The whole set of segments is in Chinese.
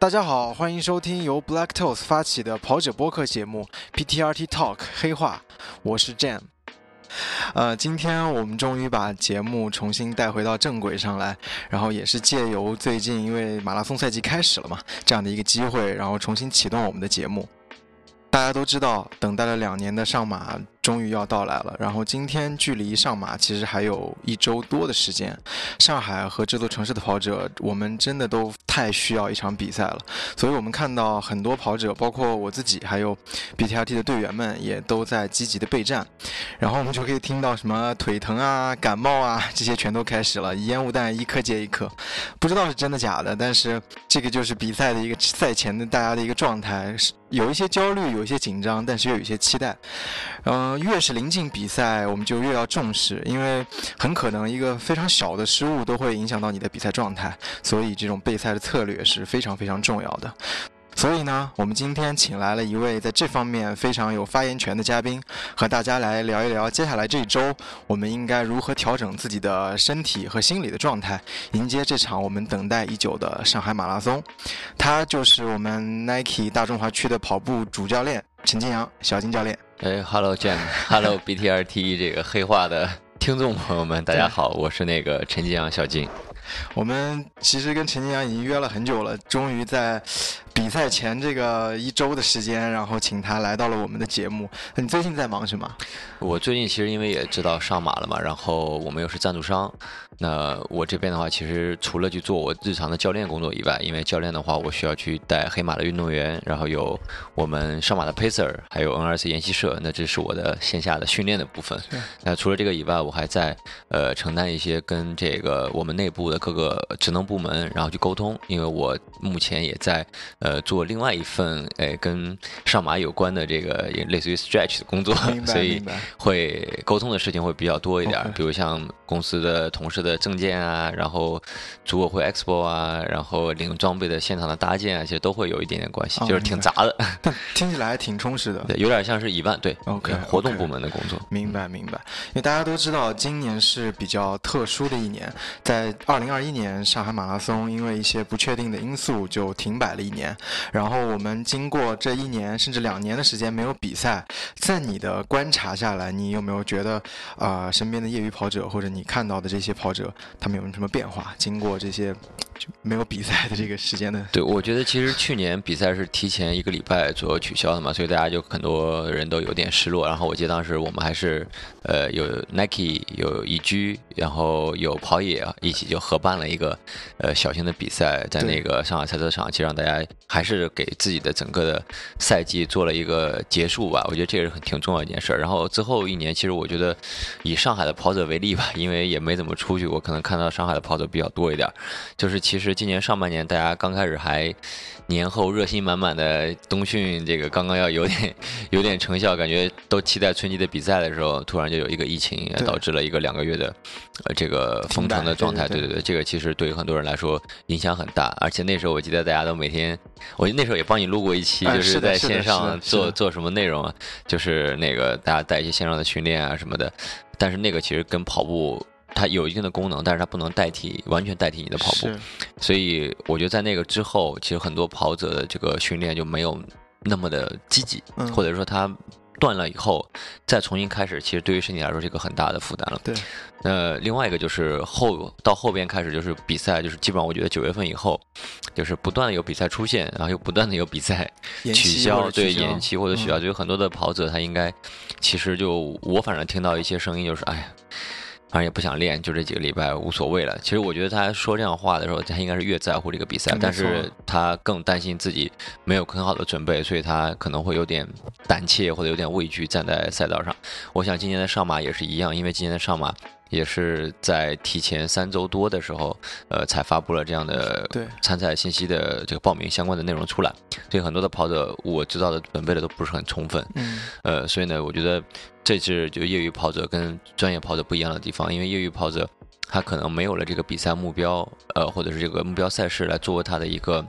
大家好，欢迎收听由 Black Toes 发起的跑者播客节目 PTRT Talk 黑话，我是 Jam。呃，今天我们终于把节目重新带回到正轨上来，然后也是借由最近因为马拉松赛季开始了嘛，这样的一个机会，然后重新启动我们的节目。大家都知道，等待了两年的上马终于要到来了。然后今天距离上马其实还有一周多的时间。上海和这座城市的跑者，我们真的都太需要一场比赛了。所以我们看到很多跑者，包括我自己，还有 BTRT 的队员们，也都在积极的备战。然后我们就可以听到什么腿疼啊、感冒啊，这些全都开始了，烟雾弹一颗接一颗。不知道是真的假的，但是这个就是比赛的一个赛前的大家的一个状态是。有一些焦虑，有一些紧张，但是又有一些期待。嗯，越是临近比赛，我们就越要重视，因为很可能一个非常小的失误都会影响到你的比赛状态，所以这种备赛的策略是非常非常重要的。所以呢，我们今天请来了一位在这方面非常有发言权的嘉宾，和大家来聊一聊接下来这一周我们应该如何调整自己的身体和心理的状态，迎接这场我们等待已久的上海马拉松。他就是我们 Nike 大中华区的跑步主教练陈金阳，小金教练。哎，Hello Jam，Hello BTRT 这个黑化的听众朋友们，大家好，我是那个陈金阳小金。我们其实跟陈金阳已经约了很久了，终于在。比赛前这个一周的时间，然后请他来到了我们的节目。你最近在忙什么？我最近其实因为也知道上马了嘛，然后我们又是赞助商，那我这边的话，其实除了去做我日常的教练工作以外，因为教练的话，我需要去带黑马的运动员，然后有我们上马的 pacer，还有 NRC 研习社，那这是我的线下的训练的部分。那除了这个以外，我还在呃承担一些跟这个我们内部的各个职能部门，然后去沟通，因为我目前也在。呃，做另外一份诶跟上马有关的这个也类似于 stretch 的工作，所以会沟通的事情会比较多一点，比如像公司的同事的证件啊，然后组委会 expo 啊，然后领装备的现场的搭建啊，其实都会有一点点关系，就是挺杂的。但听起来还挺充实的，对，有点像是一万对，OK，活动部门的工作。明白明白，因为大家都知道今年是比较特殊的一年，在二零二一年上海马拉松因为一些不确定的因素就停摆了一年。然后我们经过这一年甚至两年的时间没有比赛，在你的观察下来，你有没有觉得啊，身边的业余跑者或者你看到的这些跑者，他们有没有什么变化？经过这些。就没有比赛的这个时间呢？对，我觉得其实去年比赛是提前一个礼拜左右取消的嘛，所以大家就很多人都有点失落。然后我记得当时我们还是呃有 Nike 有宜居，然后有跑野一起就合办了一个呃小型的比赛，在那个上海赛车场，其实让大家还是给自己的整个的赛季做了一个结束吧。我觉得这个是很挺重要一件事儿。然后之后一年，其实我觉得以上海的跑者为例吧，因为也没怎么出去，我可能看到上海的跑者比较多一点，就是。其实今年上半年，大家刚开始还年后热心满满的冬训，这个刚刚要有点有点成效，感觉都期待春季的比赛的时候，突然就有一个疫情，导致了一个两个月的呃这个封城的状态。对对对，这个其实对于很多人来说影响很大。而且那时候我记得大家都每天，我那时候也帮你录过一期，就是在线上做做什么内容啊，就是那个大家带一些线上的训练啊什么的。但是那个其实跟跑步。它有一定的功能，但是它不能代替完全代替你的跑步，所以我觉得在那个之后，其实很多跑者的这个训练就没有那么的积极，或者说他断了以后再重新开始，其实对于身体来说是一个很大的负担了。对，那另外一个就是后到后边开始就是比赛，就是基本上我觉得九月份以后，就是不断的有比赛出现，然后又不断的有比赛取消，对延期或者取消，就有很多的跑者他应该其实就我反正听到一些声音就是哎呀。反正也不想练，就这几个礼拜无所谓了。其实我觉得他说这样话的时候，他应该是越在乎这个比赛，但是他更担心自己没有很好的准备，所以他可能会有点胆怯或者有点畏惧站在赛道上。我想今年的上马也是一样，因为今年的上马。也是在提前三周多的时候，呃，才发布了这样的参赛信息的这个报名相关的内容出来。所以很多的跑者，我知道的准备的都不是很充分。嗯。呃，所以呢，我觉得这是就业余跑者跟专业跑者不一样的地方，因为业余跑者他可能没有了这个比赛目标，呃，或者是这个目标赛事来作为他的一个。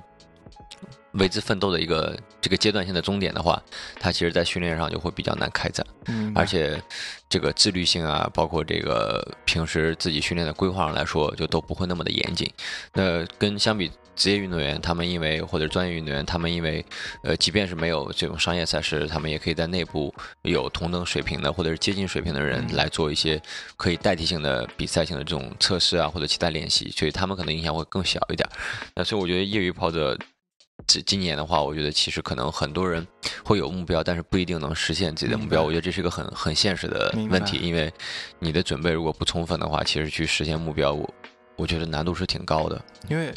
为之奋斗的一个这个阶段性的终点的话，他其实在训练上就会比较难开展，嗯，而且这个自律性啊，包括这个平时自己训练的规划上来说，就都不会那么的严谨。那跟相比。职业运动员，他们因为或者专业运动员，他们因为呃，即便是没有这种商业赛事，他们也可以在内部有同等水平的或者是接近水平的人来做一些可以代替性的比赛性的这种测试啊，或者其他练习，所以他们可能影响会更小一点。那所以我觉得业余跑者。这今年的话，我觉得其实可能很多人会有目标，但是不一定能实现自己的目标。我觉得这是一个很很现实的问题，因为你的准备如果不充分的话，其实去实现目标，我我觉得难度是挺高的。因为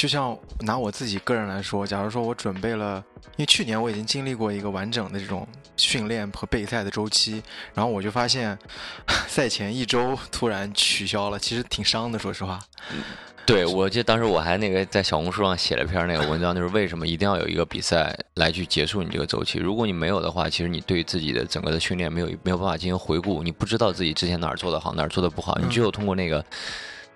就像拿我自己个人来说，假如说我准备了，因为去年我已经经历过一个完整的这种训练和备赛的周期，然后我就发现 赛前一周突然取消了，其实挺伤的，说实话。对，我记得当时我还那个在小红书上写了篇那个文章，就是为什么一定要有一个比赛来去结束你这个周期。如果你没有的话，其实你对自己的整个的训练没有没有办法进行回顾，你不知道自己之前哪儿做得好，哪儿做得不好。你只有通过那个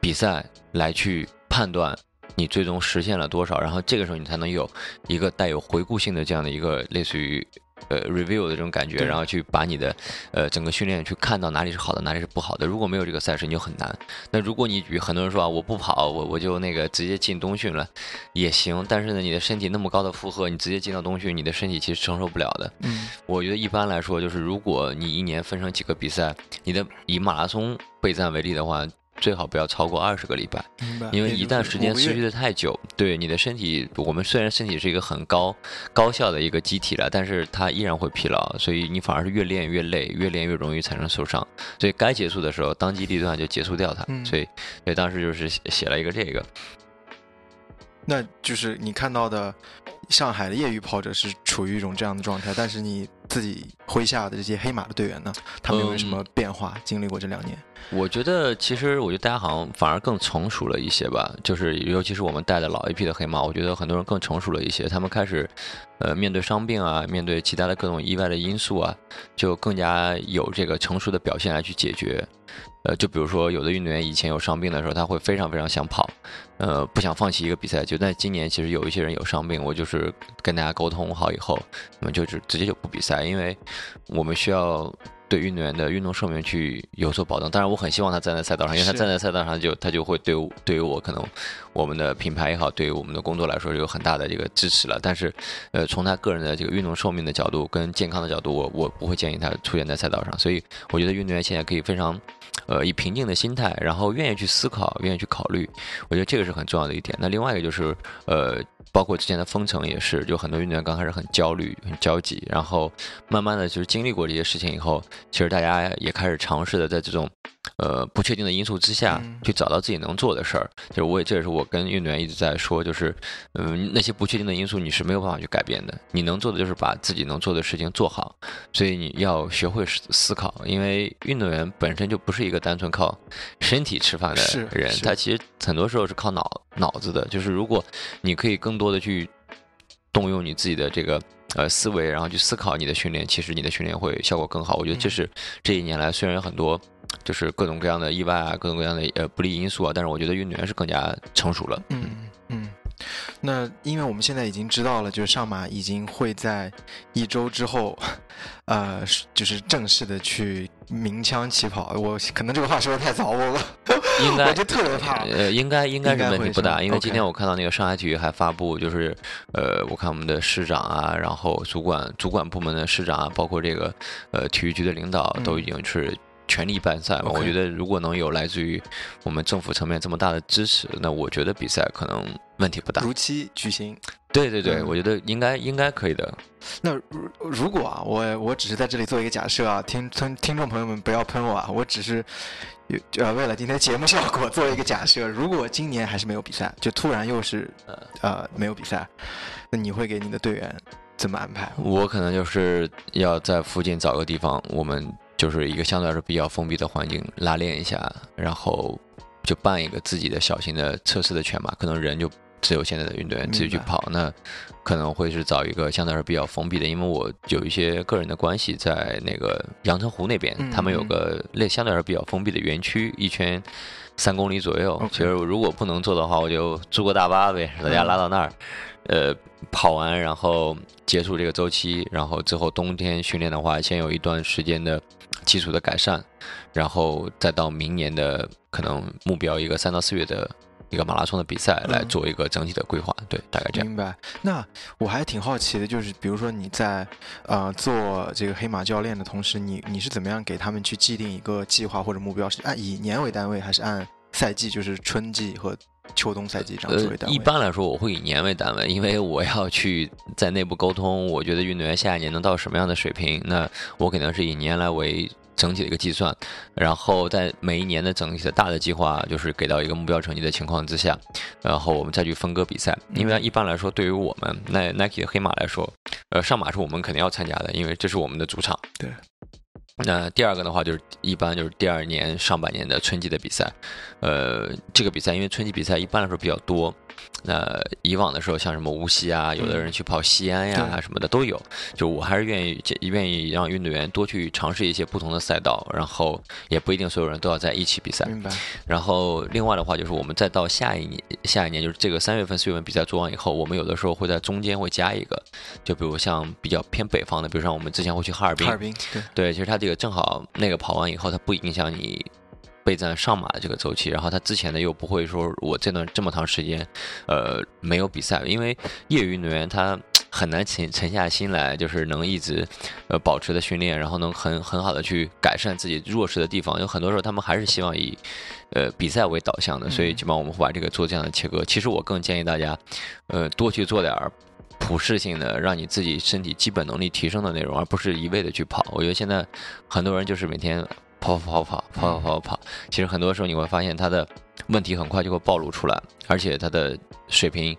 比赛来去判断你最终实现了多少，然后这个时候你才能有一个带有回顾性的这样的一个类似于。呃，review 的这种感觉，然后去把你的呃整个训练去看到哪里是好的，哪里是不好的。如果没有这个赛事，你就很难。那如果你与很多人说啊，我不跑，我我就那个直接进冬训了，也行。但是呢，你的身体那么高的负荷，你直接进到冬训，你的身体其实承受不了的。嗯，我觉得一般来说，就是如果你一年分成几个比赛，你的以马拉松备战为例的话。最好不要超过二十个礼拜，因为一旦时间持续的太久，对你的身体，我们虽然身体是一个很高高效的一个机体了，但是它依然会疲劳，所以你反而是越练越累，越练越容易产生受伤。所以该结束的时候，当机立断就结束掉它。所以，所以当时就是写了一个这个。那就是你看到的上海的业余跑者是处于一种这样的状态，但是你自己麾下的这些黑马的队员呢，他们有没有什么变化？经历过这两年？我觉得其实，我觉得大家好像反而更成熟了一些吧。就是尤其是我们带的老一批的黑马，我觉得很多人更成熟了一些。他们开始，呃，面对伤病啊，面对其他的各种意外的因素啊，就更加有这个成熟的表现来去解决。呃，就比如说有的运动员以前有伤病的时候，他会非常非常想跑，呃，不想放弃一个比赛。就在今年，其实有一些人有伤病，我就是跟大家沟通好以后，那么就是直接就不比赛，因为我们需要。对运动员的运动寿命去有所保证，当然我很希望他站在赛道上，因为他站在赛道上就他就会对对于我可能我们的品牌也好，对于我们的工作来说有很大的这个支持了。但是，呃，从他个人的这个运动寿命的角度跟健康的角度，我我不会建议他出现在赛道上。所以，我觉得运动员现在可以非常，呃，以平静的心态，然后愿意去思考，愿意去考虑，我觉得这个是很重要的一点。那另外一个就是，呃。包括之前的封城也是，就很多运动员刚开始很焦虑、很焦急，然后慢慢的就是经历过这些事情以后，其实大家也开始尝试的在这种。呃，不确定的因素之下去找到自己能做的事儿，就是我也这也是我跟运动员一直在说，就是嗯，那些不确定的因素你是没有办法去改变的，你能做的就是把自己能做的事情做好，所以你要学会思考，因为运动员本身就不是一个单纯靠身体吃饭的人，他其实很多时候是靠脑脑子的，就是如果你可以更多的去动用你自己的这个呃思维，然后去思考你的训练，其实你的训练会效果更好。我觉得这是这一年来虽然有很多。就是各种各样的意外啊，各种各样的呃不利因素啊，但是我觉得运动员是更加成熟了。嗯嗯，那因为我们现在已经知道了，就是上马已经会在一周之后，呃，就是正式的去鸣枪起跑。我可能这个话说的太早，我应 该我就特别怕。呃，应该应该是问题不大，因为今天我看到那个上海体育还发布，就是呃，我看我们的市长啊，然后主管主管部门的市长啊，包括这个呃体育局的领导都已经是。全力办赛嘛？我觉得如果能有来自于我们政府层面这么大的支持，那我觉得比赛可能问题不大。如期举行。对对对，我觉得应该应该可以的。那如如果啊，我我只是在这里做一个假设啊，听听听众朋友们不要喷我啊，我只是呃为了今天节目效果做一个假设。如果今年还是没有比赛，就突然又是呃没有比赛，那你会给你的队员怎么安排？我可能就是要在附近找个地方，我们。就是一个相对来说比较封闭的环境拉练一下，然后就办一个自己的小型的测试的全马，可能人就只有现在的运动员自己去跑，那可能会是找一个相对来说比较封闭的，因为我有一些个人的关系在那个阳澄湖那边，他们有个类相对来说比较封闭的园区，一圈三公里左右。其实如果不能做的话，我就租个大巴呗，大家拉到那儿。呃，跑完然后结束这个周期，然后之后冬天训练的话，先有一段时间的基础的改善，然后再到明年的可能目标一个三到四月的一个马拉松的比赛来嗯做一个整体的规划。对，大概这样。明白。那我还挺好奇的，就是比如说你在呃做这个黑马教练的同时，你你是怎么样给他们去既定一个计划或者目标？是按以年为单位，还是按赛季，就是春季和秋冬赛季这样作为单位？呃一般来说，我会以年为单位，因为我要去在内部沟通，我觉得运动员下一年能到什么样的水平，那我肯定是以年来为整体的一个计算，然后在每一年的整体的大的计划，就是给到一个目标成绩的情况之下，然后我们再去分割比赛。因为一般来说，对于我们那 Nike 的黑马来说，呃，上马是我们肯定要参加的，因为这是我们的主场。对。那第二个的话，就是一般就是第二年上半年的春季的比赛，呃，这个比赛因为春季比赛一般来说比较多，那以往的时候像什么无锡啊，有的人去跑西安呀、对什么的都有，就我还是愿意愿意让运动员多去尝试一些不同的赛道，然后也不一定所有人都要在一起比赛。明白。然后另外的话就是我们再到下一年，下一年就是这个三月份、四月份比赛做完以后，我们有的时候会在中间会加一个，就比如像比较偏北方的，比如像我们之前会去哈尔滨哈，尔滨，对，对，其实它这个正好那个跑完以后，它不影响你备战上马的这个周期，然后他之前呢又不会说我这段这么长时间，呃，没有比赛，因为业余运动员他。很难沉沉下心来，就是能一直，呃，保持的训练，然后能很很好的去改善自己弱势的地方。有很多时候他们还是希望以，呃，比赛为导向的，所以嗯基本上我们会把这个做这样的切割。其实我更建议大家，呃，多去做点儿普适性的，让你自己身体基本能力提升的内容，而不是一味的去跑。我觉得现在很多人就是每天跑跑跑跑跑跑跑跑，其实很多时候你会发现他的问题很快就会暴露出来，而且他的水平。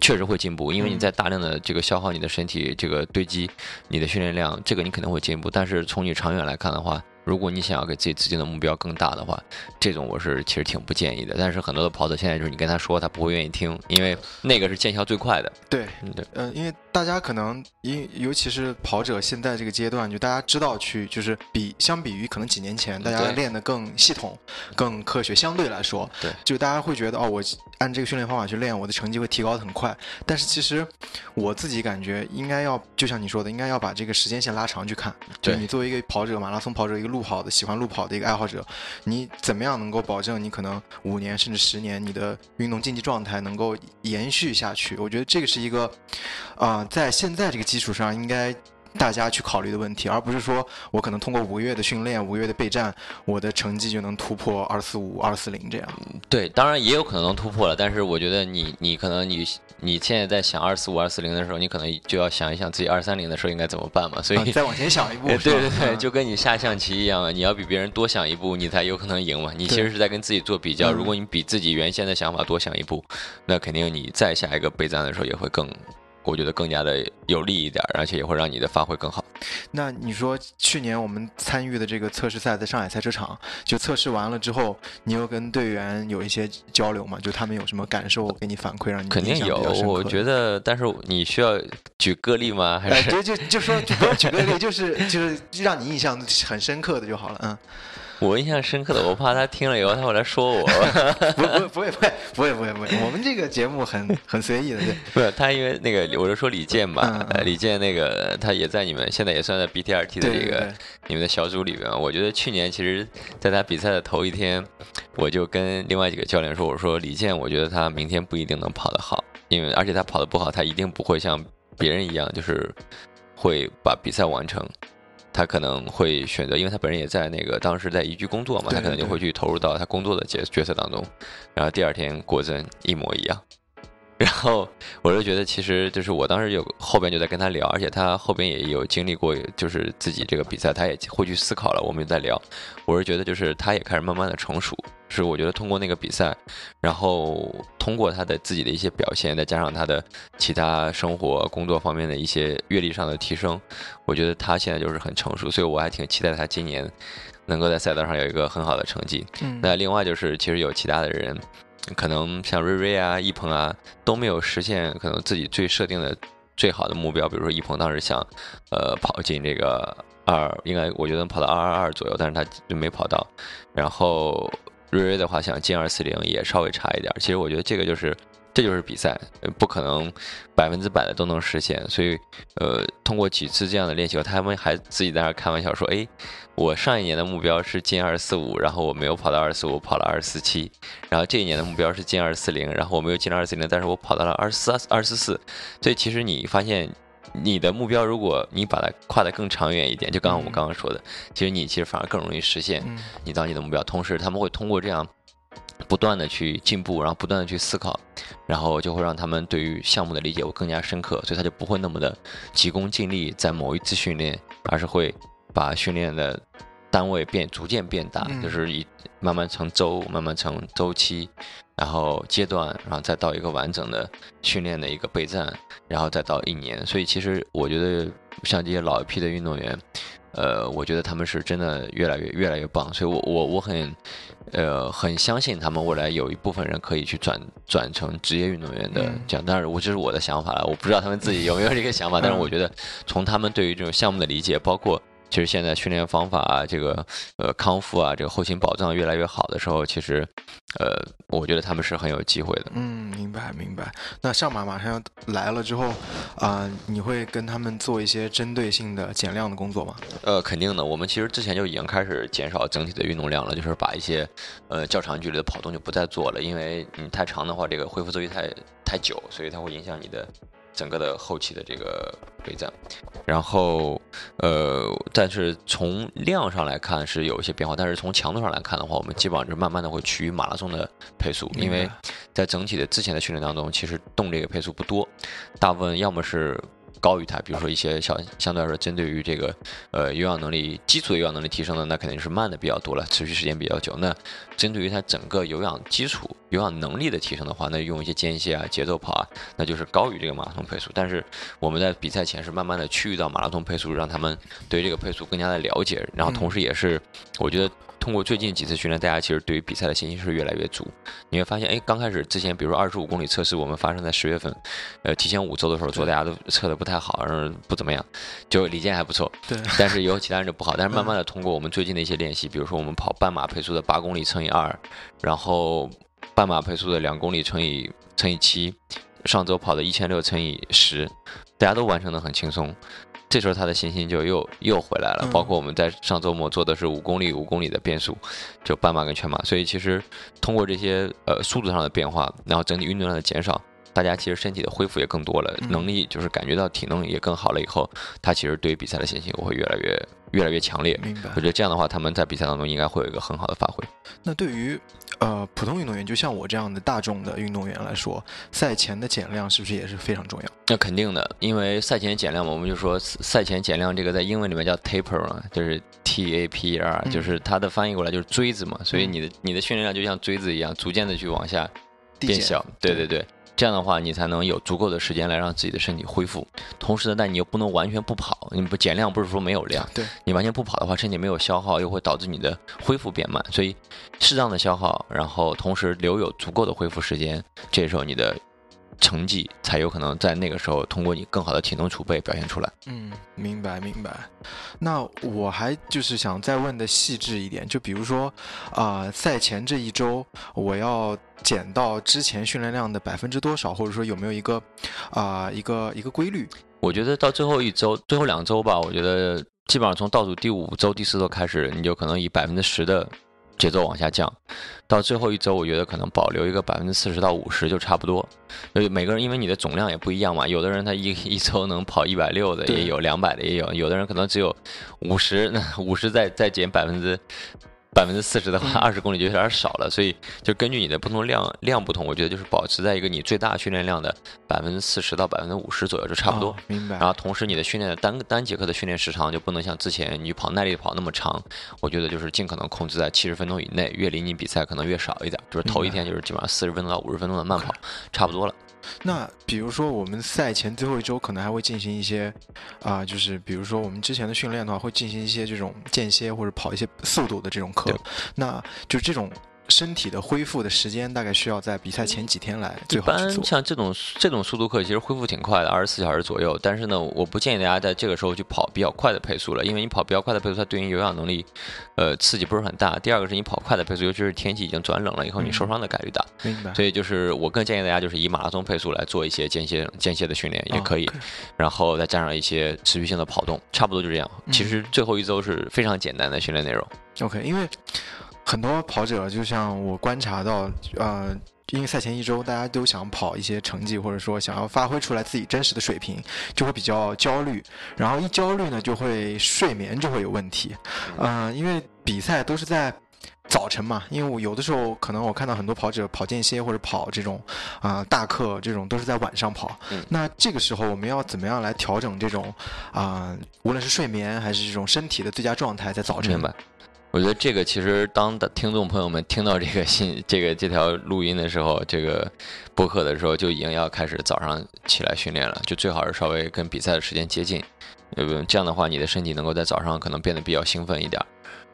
确实会进步，因为你在大量的这个消耗你的身体，这个堆积你的训练量，这个你肯定会进步。但是从你长远来看的话，如果你想要给自己制定的目标更大的话，这种我是其实挺不建议的。但是很多的跑者现在就是你跟他说，他不会愿意听，因为那个是见效最快的。对，嗯，对，呃，因为大家可能因尤其是跑者现在这个阶段，就大家知道去就是比相比于可能几年前，大家练得更系统、更科学，相对来说，对，就大家会觉得哦，我按这个训练方法去练，我的成绩会提高的很快。但是其实我自己感觉应该要，就像你说的，应该要把这个时间线拉长去看。就对你作为一个跑者，马拉松跑者，一个路跑的喜欢路跑的一个爱好者，你怎么样能够保证你可能五年甚至十年你的运动竞技状态能够延续下去？我觉得这个是一个，啊、在现在这个基础上应该。大家去考虑的问题，而不是说我可能通过五个月的训练、五个月的备战，我的成绩就能突破二四五、二四零这样。对，当然也有可能能突破了，但是我觉得你你可能你你现在在想二四五、二四零的时候，你可能就要想一想自己二三零的时候应该怎么办嘛。所以啊再往前想一步，对对对，嗯就跟你下象棋一样，你要比别人多想一步，你才有可能赢嘛。你其实是在跟自己做比较。嗯如果你比自己原先的想法多想一步，那肯定你再下一个备战的时候也会更，我觉得更加的有利一点，而且也会让你的发挥更好。那你说去年我们参与的这个测试赛在上海赛车场，就测试完了之后，你有跟队员有一些交流吗？就他们有什么感受给你反馈，让你肯定有，我觉得。但是你需要举个例吗？还哎，是对，就就说就不用举个例，就是就是让你印象很深刻的就好了。嗯，我印象深刻的，我怕他听了以后他会来说我。不不不会不会不会不会不会，我们这个节目很很随意的，对。不是他，因为那个我就说李健吧，嗯嗯呃李健那个他也在你们现在也算在 BTRT 的这个你们的小组里边。我觉得去年其实在他比赛的头一天，我就跟另外几个教练说，我说李健，我觉得他明天不一定能跑得好，因为而且他跑得不好，他一定不会像别人一样，就是会把比赛完成。他可能会选择，因为他本人也在那个当时在宜居工作嘛，他可能就会去投入到他工作的角角色当中，然后第二天果真一模一样。然后我就觉得，其实就是我当时有后边就在跟他聊，而且他后边也有经历过，就是自己这个比赛，他也会去思考了。我们也在聊，我是觉得就是他也开始慢慢的成熟，是我觉得通过那个比赛，然后通过他的自己的一些表现，再加上他的其他生活工作方面的一些阅历上的提升，我觉得他现在就是很成熟，所以我还挺期待他今年能够在赛道上有一个很好的成绩。嗯，那另外就是，其实有其他的人，可能像瑞瑞啊、一鹏啊，都没有实现可能自己最设定的最好的目标。比如说一鹏当时想，呃，跑进这个二，应该我觉得能跑到二二二左右，但是他就没跑到。然后瑞瑞的话想进二四零也稍微差一点。其实我觉得这个就是这就是比赛，不可能百分之百的都能实现。所以，呃，通过几次这样的练习，他们还自己在那开玩笑说：“哎，我上一年的目标是进二四五，然后我没有跑到二四五，跑了二四七。然后这一年的目标是进二四零，然后我没有进二四零，但是我跑到了二四二四四。所以，其实你发现。”你的目标，如果你把它跨得更长远一点，就刚刚我们刚刚说的，其实你其实反而更容易实现你当你的目标。同时，他们会通过这样不断的去进步，然后不断的去思考，然后就会让他们对于项目的理解会更加深刻，所以他就不会那么的急功近利在某一次训练，而是会把训练的单位变逐渐变大，就是以慢慢成周，慢慢成周期。然后阶段，然后再到一个完整的训练的一个备战，然后再到一年。所以其实我觉得像这些老一批的运动员，呃，我觉得他们是真的越来越越来越棒。所以我我我很呃很相信他们未来有一部分人可以去转转成职业运动员的这样。当然，我这是我的想法了，我不知道他们自己有没有这个想法。但是我觉得从他们对于这种项目的理解，包括。其实现在训练方法啊，这个呃康复啊，这个后勤保障越来越好的时候，其实，呃，我觉得他们是很有机会的。嗯，明白明白。那上马马上要来了之后，啊，你会跟他们做一些针对性的减量的工作吗？呃，肯定的。我们其实之前就已经开始减少整体的运动量了，就是把一些呃较长距离的跑动就不再做了，因为你太长的话，这个恢复周期太太久，所以它会影响你的。整个的后期的这个备战，然后呃，但是从量上来看是有一些变化，但是从强度上来看的话，我们基本上就慢慢的会趋于马拉松的配速，因为在整体的之前的训练当中，其实动这个配速不多，大部分要么是。高于它，比如说一些相相对来说，针对于这个呃有氧能力基础的有氧能力提升的，那肯定是慢的比较多了，持续时间比较久。那针对于它整个有氧基础有氧能力的提升的话，那用一些间歇啊、节奏跑啊，那就是高于这个马拉松配速。但是我们在比赛前是慢慢的趋于到马拉松配速，让他们对这个配速更加的了解，然后同时也是我觉得。通过最近几次训练，大家其实对于比赛的信心是越来越足。你会发现，哎，刚开始之前，比如说二十五公里测试，我们发生在十月份，呃，提前五周的时候做，大家都测的不太好，然后不怎么样。就李健还不错，对。但是有其他人就不好。但是慢慢的，通过我们最近的一些练习，比如说我们跑半马配速的八公里乘以二，然后半马配速的两公里乘以乘以七，上周跑的一千六乘以十，大家都完成的很轻松。这时候他的信心就又又回来了，包括我们在上周末做的是五公里五公里的变速，就半马跟全马，所以其实通过这些呃速度上的变化，然后整体运动量的减少，大家其实身体的恢复也更多了，能力就是感觉到体能也更好了以后，他其实对于比赛的信心会越来越越来越强烈。明白。我觉得这样的话，他们在比赛当中应该会有一个很好的发挥。那对于。呃，普通运动员就像我这样的大众的运动员来说，赛前的减量是不是也是非常重要？那肯定的，因为赛前减量嘛，我们就说赛前减量这个在英文里面叫 taper 嘛，就是 T A P E R，就是它的翻译过来就是锥子嘛，所以你的你的训练量就像锥子一样，逐渐的去往下变小。对对对。这样的话，你才能有足够的时间来让自己的身体恢复。同时呢，但你又不能完全不跑，你不减量不是说没有量。对你完全不跑的话，身体没有消耗，又会导致你的恢复变慢。所以，适当的消耗，然后同时留有足够的恢复时间，这时候你的。成绩才有可能在那个时候通过你更好的体能储备表现出来。嗯，明白明白。那我还就是想再问的细致一点，就比如说啊，赛前这一周我要减到之前训练量的百分之多少，或者说有没有一个啊一个一个规律？我觉得到最后一周、最后两周吧，我觉得基本上从倒数第五周、第四周开始，你就可能以百分之十的。节奏往下降，到最后一周，我觉得可能保留一个百分之四十到五十就差不多。所以每个人因为你的总量也不一样嘛，有的人他一一周能跑一百六的也有，两百的也有，有的人可能只有五十，那五十再再减百分之。百分之四十的话，二十公里就有点少了，所以就根据你的不同量量不同，我觉得就是保持在一个你最大训练量的百分之四十到百分之五十左右就差不多。明白。然后同时你的训练的单单节课的训练时长就不能像之前你跑耐力跑那么长，我觉得就是尽可能控制在七十分钟以内，越临近比赛可能越少一点，就是头一天就是基本上四十分钟到五十分钟的慢跑，差不多了。那比如说我们赛前最后一周可能还会进行一些，啊，就是比如说我们之前的训练的话，会进行一些这种间歇或者跑一些速度的这种课。那就这种身体的恢复的时间大概需要在比赛前几天来一般。像这种这种速度课，其实恢复挺快的，二十四小时左右。但是呢，我不建议大家在这个时候去跑比较快的配速了，因为你跑比较快的配速，它对你有氧能力，呃，刺激不是很大。第二个是你跑快的配速，尤其是天气已经转冷了以后，你受伤的概率大。明白。所以就是我更建议大家就是以马拉松配速来做一些间歇间歇的训练也哦可以，然后再加上一些持续性的跑动，差不多就这样。其实最后一周是非常简单的训练内容。OK，因为很多跑者，就像我观察到，呃，因为赛前一周大家都想跑一些成绩，或者说想要发挥出来自己真实的水平，就会比较焦虑。然后一焦虑呢，就会睡眠就会有问题。嗯、因为比赛都是在。早晨嘛，因为我有的时候可能我看到很多跑者跑间歇或者跑这种啊、大课这种都是在晚上跑。嗯那这个时候我们要怎么样来调整这种啊、无论是睡眠还是这种身体的最佳状态，在早晨？明白。我觉得这个其实当的听众朋友们听到这个信这个这条录音的时候，这个播客的时候，就已经要开始早上起来训练了，就最好是稍微跟比赛的时间接近，呃，这样的话你的身体能够在早上可能变得比较兴奋一点儿。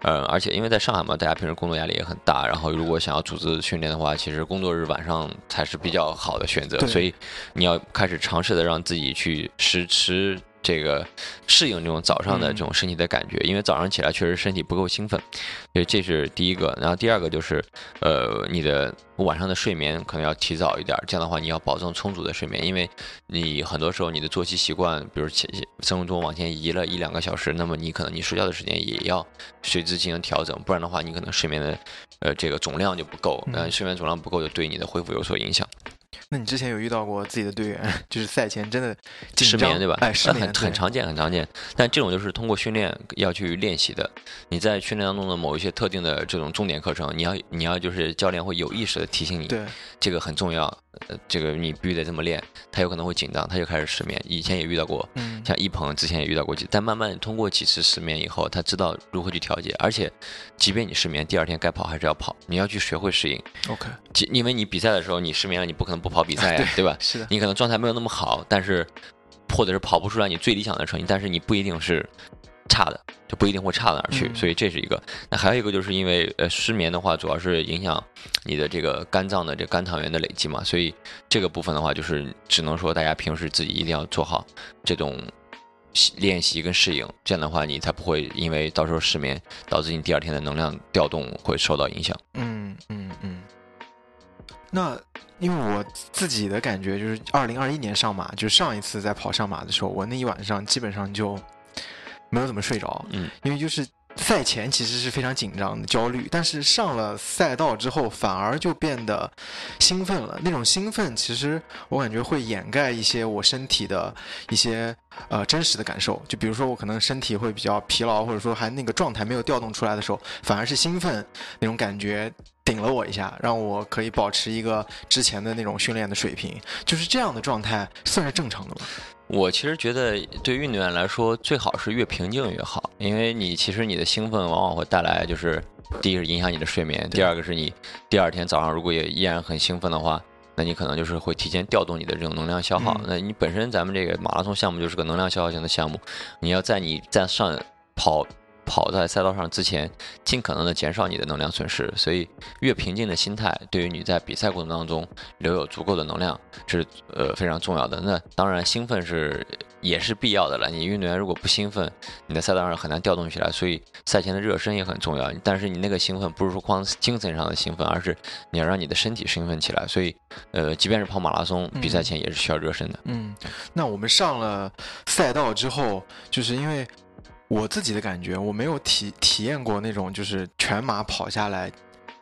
呃，而且因为在上海嘛，大家平时工作压力也很大，然后如果想要组织训练的话，其实工作日晚上才是比较好的选择，所以你要开始尝试的让自己去实施这个适应这种早上的这种身体的感觉，因为早上起来确实身体不够兴奋，所以这是第一个。然后第二个就是，呃，你的晚上的睡眠可能要提早一点，这样的话你要保证充足的睡眠，因为你很多时候你的作息习惯，比如前生物钟往前移了一两个小时，那么你可能你睡觉的时间也要随之进行调整，不然的话你可能睡眠的呃这个总量就不够，嗯呃睡眠总量不够就对你的恢复有所影响。那你之前有遇到过自己的队员，就是赛前真的失眠对吧？哎，失眠呃 很很常见，很常见。但这种就是通过训练要去练习的。你在训练当中的某一些特定的这种重点课程，你要你要就是教练会有意识的提醒你，对，这个很重要，呃，这个你必须得这么练。他有可能会紧张，他就开始失眠。以前也遇到过，嗯，像一鹏之前也遇到过几，但慢慢通过几次失眠以后，他知道如何去调节。而且，即便你失眠，第二天该跑还是要跑，你要去学会适应。OK，即因为你比赛的时候你失眠了，你不可能不跑比赛呀，对吧？是的，你可能状态没有那么好，但是或者是跑不出来你最理想的成绩，但是你不一定是差的，就不一定会差到哪儿去，嗯所以这是一个。那还有一个就是因为呃失眠的话，主要是影响你的这个肝脏的这个肝糖原的累积嘛，所以这个部分的话，就是只能说大家平时自己一定要做好这种。练习跟适应，这样的话你才不会因为到时候失眠导致你第二天的能量调动会受到影响。嗯嗯嗯。那因为我自己的感觉就是，二零二一年上马，就是上一次在跑上马的时候，我那一晚上基本上就没有怎么睡着，嗯，因为就是赛前其实是非常紧张的、焦虑，但是上了赛道之后，反而就变得兴奋了。那种兴奋，其实我感觉会掩盖一些我身体的一些呃真实的感受。就比如说，我可能身体会比较疲劳，或者说还那个状态没有调动出来的时候，反而是兴奋那种感觉顶了我一下，让我可以保持一个之前的那种训练的水平。就是这样的状态，算是正常的吗？我其实觉得，对运动员来说，最好是越平静越好，因为你其实你的兴奋往往会带来，就是第一个是影响你的睡眠，第二个是你第二天早上如果也依然很兴奋的话，那你可能就是会提前调动你的这种能量消耗。嗯那你本身咱们这个马拉松项目就是个能量消耗型的项目，你要在你在上跑跑在赛道上之前，尽可能的减少你的能量损失。所以，越平静的心态，对于你在比赛过程当中留有足够的能量是呃非常重要的。那当然，兴奋是也是必要的了。你运动员如果不兴奋，你在赛道上很难调动起来。所以赛前的热身也很重要。但是你那个兴奋不是说光精神上的兴奋，而是你要让你的身体兴奋起来。所以，呃，即便是跑马拉松，比赛前也是需要热身的。嗯，那我们上了赛道之后，就是因为我自己的感觉，我没有体体验过那种就是全马跑下来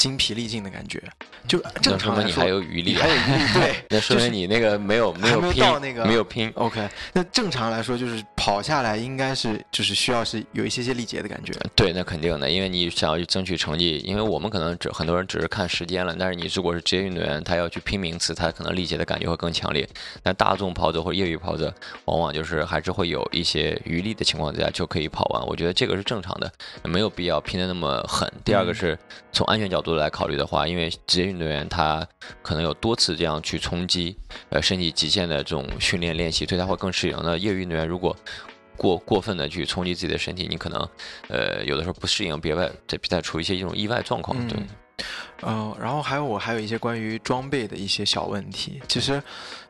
精疲力尽的感觉。就正常来说，你还有余力还。有余力，对。那说明你那个没有没有有拼，到那个没有拼。OK，那正常来说就是跑下来应该是就是需要是有一些些力竭的感觉。对，那肯定的，因为你想要去争取成绩，因为我们可能只很多人只是看时间了，但是你如果是职业运动员，他要去拼名次，他可能力竭的感觉会更强烈。但大众跑者或者业余跑者，往往就是还是会有一些余力的情况之下就可以跑完，我觉得这个是正常的，没有必要拼的那么狠。第二个嗯是从安全角度来考虑的话，因为职业运动员他可能有多次这样去冲击呃身体极限的这种训练练习，对他会更适应。那业余运动员如果过过分的去冲击自己的身体，你可能呃有的时候不适应，别外在比赛处于一些这种意外状况。对，嗯，然后还有我还有一些关于装备的一些小问题。其实，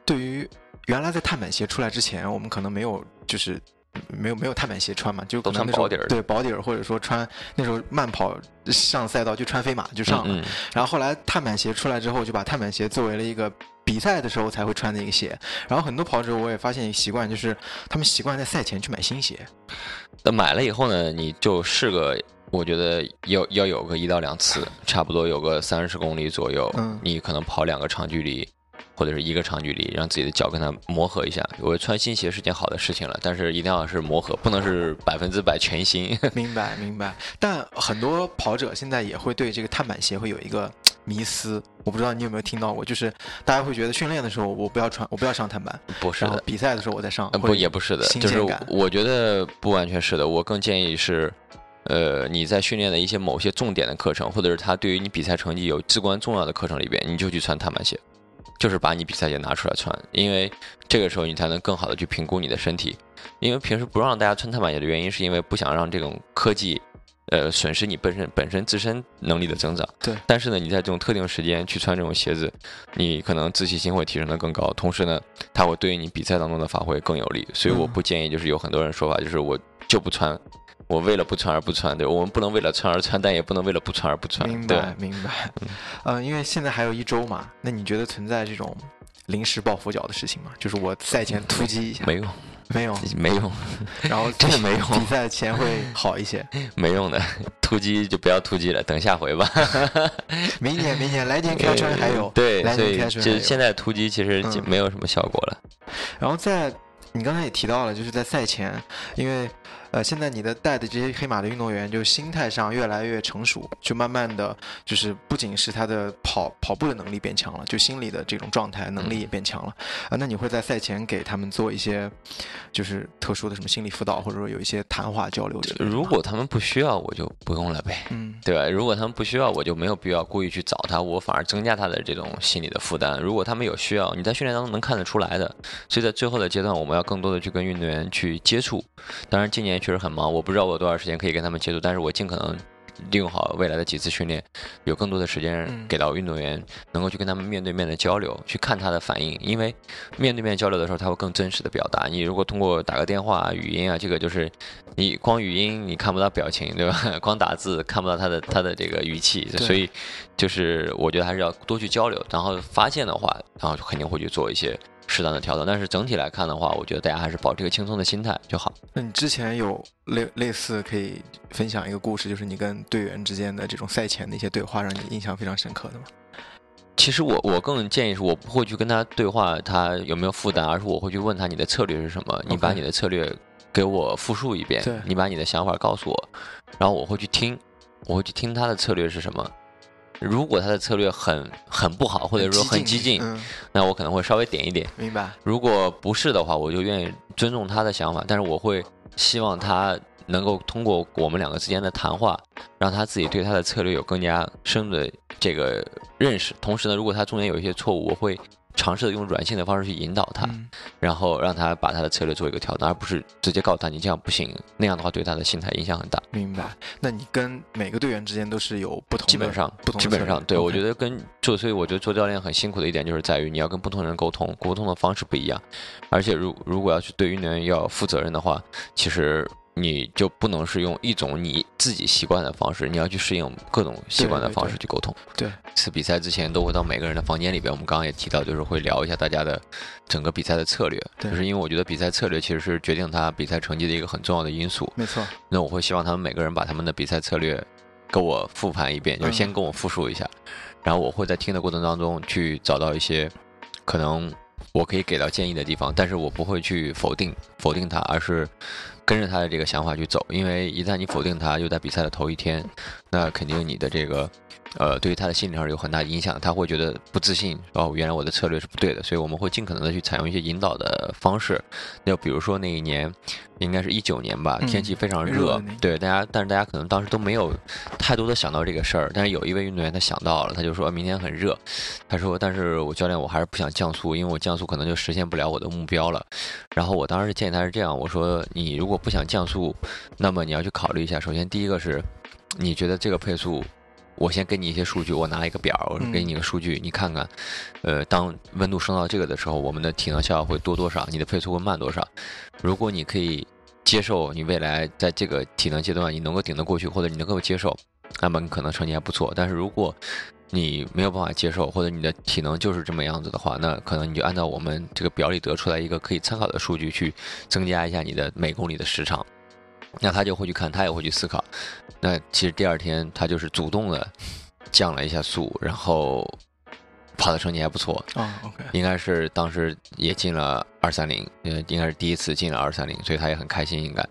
对于原来在碳板鞋出来之前，我们可能没有就是没有没有碳板鞋穿嘛，就可能那时候对薄底儿，或者说穿那时候慢跑上赛道就穿飞马就上了。然后后来碳板鞋出来之后，就把碳板鞋作为了一个比赛的时候才会穿的一个鞋。然后很多跑者我也发现一个习惯，就是他们习惯在赛前去买新鞋。那买了以后呢，你就试个。我觉得要要有个一到两次，差不多有个三十公里左右，你可能跑两个长距离，或者是一个长距离，让自己的脚跟它磨合一下。我穿新鞋是件好的事情了，但是一定要是磨合，不能是百分之百全新。明白明白。但很多跑者现在也会对这个碳板鞋会有一个迷思，我不知道你有没有听到过，就是大家会觉得训练的时候我不要穿，我不要上碳板，不是的。比赛的时候我再上，不也不是的，就是我觉得不完全是的。我更建议是。呃，你在训练的一些某些重点的课程，或者是他对于你比赛成绩有至关重要的课程里边，你就去穿碳板鞋，就是把你比赛鞋拿出来穿，因为这个时候你才能更好的去评估你的身体。因为平时不让大家穿碳板鞋的原因，是因为不想让这种科技，呃，损失你本身本身自身能力的增长。对。但是呢，你在这种特定时间去穿这种鞋子，你可能自信心会提升的更高，同时呢，它会对于你比赛当中的发挥更有利。所以我不建议，就是有很多人说法，就是我就不穿。我为了不穿而不穿，对，我们不能为了穿而穿，但也不能为了不穿而不穿。明白，明白。嗯，因为现在还有一周嘛，那你觉得存在这种临时抱佛脚的事情吗？就是我赛前突击一下，没用，没有，没用。然后 真的没用，比赛前会好一些。没用的，突击就不要突击了，等下回吧。明年，明年来年开春还有，对，来年开春就现在突击其实没有什么效果了。然后在你刚才也提到了，就是在赛前，因为。呃，现在你的带的这些黑马的运动员，就心态上越来越成熟，就慢慢的就是不仅是他的跑跑步的能力变强了，就心理的这种状态能力也变强了啊。那你会在赛前给他们做一些就是特殊的什么心理辅导，或者说有一些谈话交流？如果他们不需要，我就不用了呗，嗯，对吧？如果他们不需要，我就没有必要故意去找他，我反而增加他的这种心理的负担。如果他们有需要，你在训练当中能看得出来的。所以在最后的阶段，我们要更多的去跟运动员去接触。当然，今年。确实很忙，我不知道我有多少时间可以跟他们接触，但是我尽可能利用好未来的几次训练，有更多的时间给到运动员，能够去跟他们面对面的交流，去看他的反应，因为面对面交流的时候，他会更真实的表达。你如果通过打个电话、语音啊，这个就是你光语音你看不到表情，对吧？光打字看不到他的他的这个语气，所以就是我觉得还是要多去交流，然后发现的话，然后肯定会去做一些。适当的调整，但是整体来看的话，我觉得大家还是保持一个轻松的心态就好。那你之前有类类似可以分享一个故事，就是你跟队员之间的这种赛前的一些对话，让你印象非常深刻的吗？其实我我更建议是我不会去跟他对话，他有没有负担，而是我会去问他你的策略是什么，你把你的策略给我复述一遍，你把你的想法告诉我，然后我会去听，我会去听他的策略是什么。如果他的策略很很不好，或者说很激进，那我可能会稍微点一点。明白。如果不是的话，我就愿意尊重他的想法，但是我会希望他能够通过我们两个之间的谈话，让他自己对他的策略有更加深的这个认识。同时呢，如果他中间有一些错误，我会。尝试的用软性的方式去引导他，然后让他把他的策略做一个调整，而不是直接告诉他你这样不行。那样的话对他的心态影响很大。明白？那你跟每个队员之间都是有不同，基本上不同。基本上对，我觉得跟做，所以我觉得做教练很辛苦的一点就是在于你要跟不同人沟通，沟通的方式不一样。而且如如果要去对运动员要负责任的话，其实。你就不能是用一种你自己习惯的方式，你要去适应各种习惯的方式去沟通。对，次比赛之前都会到每个人的房间里边，我们刚刚也提到，就是会聊一下大家的整个比赛的策略。就是因为我觉得比赛策略其实是决定他比赛成绩的一个很重要的因素。没错。那我会希望他们每个人把他们的比赛策略跟我复盘一遍，就是先跟我复述一下，然后我会在听的过程当中去找到一些可能我可以给到建议的地方，但是我不会去否定否定他，而是。跟着他的这个想法去走，因为一旦你否定他，又在比赛的头一天，那肯定你的这个。呃，对于他的心理上有很大影响，他会觉得不自信。哦，原来我的策略是不对的，所以我们会尽可能的去采用一些引导的方式。就比如说那一年，应该是一九年吧，天气非常热，对大家，但是大家可能当时都没有太多的想到这个事儿。但是有一位运动员他想到了，他就说明天很热，他说，但是我教练我还是不想降速，因为我降速可能就实现不了我的目标了。然后我当时建议他是这样，我说你如果不想降速，那么你要去考虑一下，首先第一个是，你觉得这个配速。我先给你一些数据，我拿一个表，我嗯给你个数据，你看看，呃，当温度升到这个的时候，我们的体能消耗会多多少，你的配速会慢多少。如果你可以接受你未来在这个体能阶段你能够顶得过去，或者你能够接受，那么你可能成绩还不错。但是如果你没有办法接受，或者你的体能就是这么样子的话，那可能你就按照我们这个表里得出来一个可以参考的数据去增加一下你的每公里的时长。那他就会去看，他也会去思考。那其实第二天他就是主动的降了一下速，然后跑的成绩还不错，应该是当时也进了二三零，呃，应该是第一次进了二三零，所以他也很开心应该。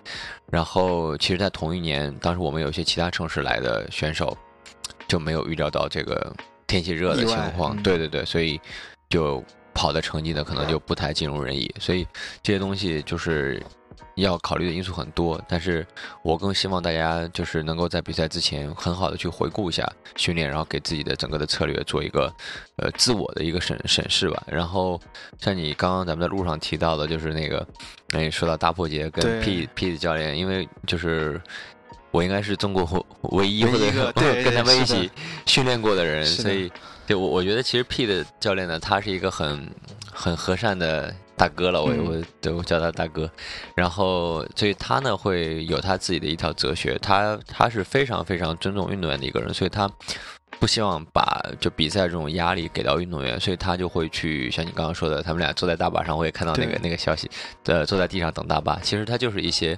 然后其实，在同一年，当时我们有一些其他城市来的选手就没有预料到这个天气热的情况，嗯对对对，所以就跑的成绩呢可能就不太尽如人意，所以这些东西就是。要考虑的因素很多，但是我更希望大家就是能够在比赛之前很好的去回顾一下训练，然后给自己的整个的策略做一个呃自我的一个审审视吧。然后像你刚刚咱们在路上提到的，就是那个，哎，说到大破节跟 P P 的教练，因为就是我应该是中国 唯一一个 跟他们一起 训练过的人，所以对我我觉得其实 P 的教练呢，他是一个很很和善的大哥了，我嗯我对我叫他大哥，然后所以他呢会有他自己的一套哲学，他他是非常非常尊重运动员的一个人，所以他。不希望把就比赛这种压力给到运动员，所以他就会去像你刚刚说的，他们俩坐在大巴上，我也看到那个那个消息，呃，坐在地上等大巴。其实他就是一些，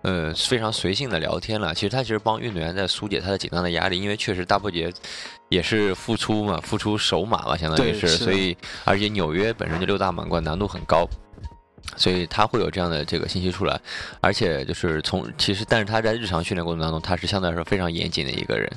呃，非常随性的聊天了。其实他其实帮运动员在疏解他的紧张的压力，因为确实大波节也是复出嘛，复出首马嘛，相当于是，是所以而且纽约本身就六大满贯难度很高。所以他会有这样的这个信息出来，而且就是从其实，但是他在日常训练过程当中，他是相对来说非常严谨的一个人，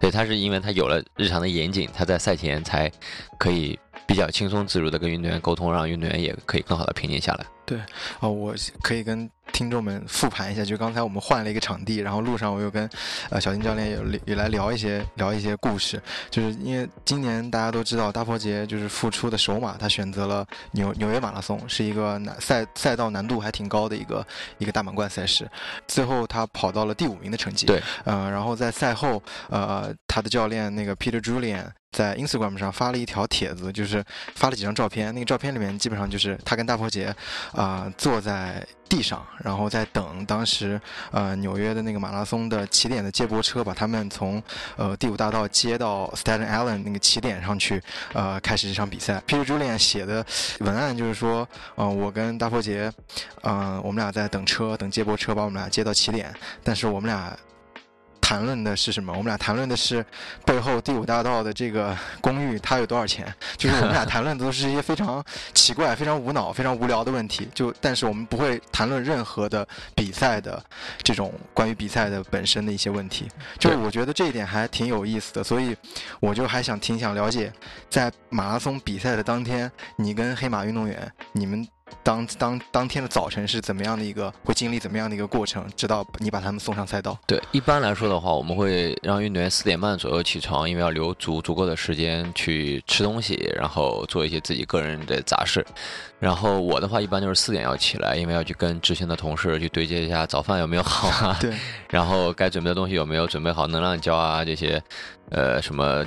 所以他是因为他有了日常的严谨，他在赛前才可以比较轻松自如的跟运动员沟通，让运动员也可以更好的平静下来。对哦，我可以跟听众们复盘一下，就刚才我们换了一个场地，然后路上我又跟呃小金教练也也来聊一些聊一些故事，就是因为今年大家都知道大破节就是复出的首马，他选择了纽纽约马拉松，是一个难赛赛道难度还挺高的一个一个大满贯赛事，最后他跑到了第五名的成绩，对，呃，然后在赛后，呃，他的教练那个 Peter Julian 在 Instagram 上发了一条帖子，就是发了几张照片，那个照片里面基本上就是他跟大破姐。啊、坐在地上，然后在等当时呃纽约的那个马拉松的起点的接驳车把他们从呃第五大道接到 Staten Island 那个起点上去，呃开始这场比赛。Peter Julian 写的文案就是说，嗯、我跟大破姐，嗯、我们俩在等车，等接驳车把我们俩接到起点，但是我们俩。谈论的是什么？我们俩谈论的是背后第五大道的这个公寓，它有多少钱？就是我们俩谈论的都是一些非常奇怪、非常无脑、非常无聊的问题。就但是我们不会谈论任何的比赛的这种关于比赛的本身的一些问题。就是我觉得这一点还挺有意思的，所以我就还想挺想了解，在马拉松比赛的当天，你跟黑马运动员，你们。当当当天的早晨是怎么样的一个，会经历怎么样的一个过程，直到你把他们送上赛道？对，一般来说的话，我们会让运动员四点半左右起床，因为要留足足够的时间去吃东西，然后做一些自己个人的杂事。然后我的话，一般就是四点要起来，因为要去跟执行的同事去对接一下早饭有没有好啊，对，然后该准备的东西有没有准备好，能量胶啊这些，呃，什么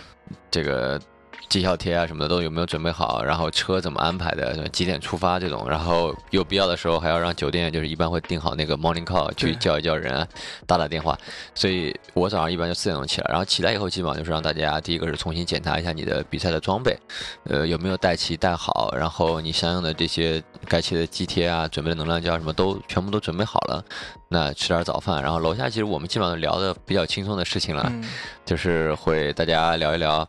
这个绩效贴啊什么的都有没有准备好，然后车怎么安排的，几点出发这种，然后有必要的时候还要让酒店就是一般会定好那个 morning call 去叫一叫人啊，打打电话，所以我早上一般就四点钟起来，然后起来以后基本上就是让大家第一个是重新检查一下你的比赛的装备，呃有没有带齐带好，然后你相应的这些该切的肌贴啊，准备的能量胶什么都全部都准备好了，那吃点早饭，然后楼下其实我们基本上聊的比较轻松的事情了，嗯，就是会大家聊一聊，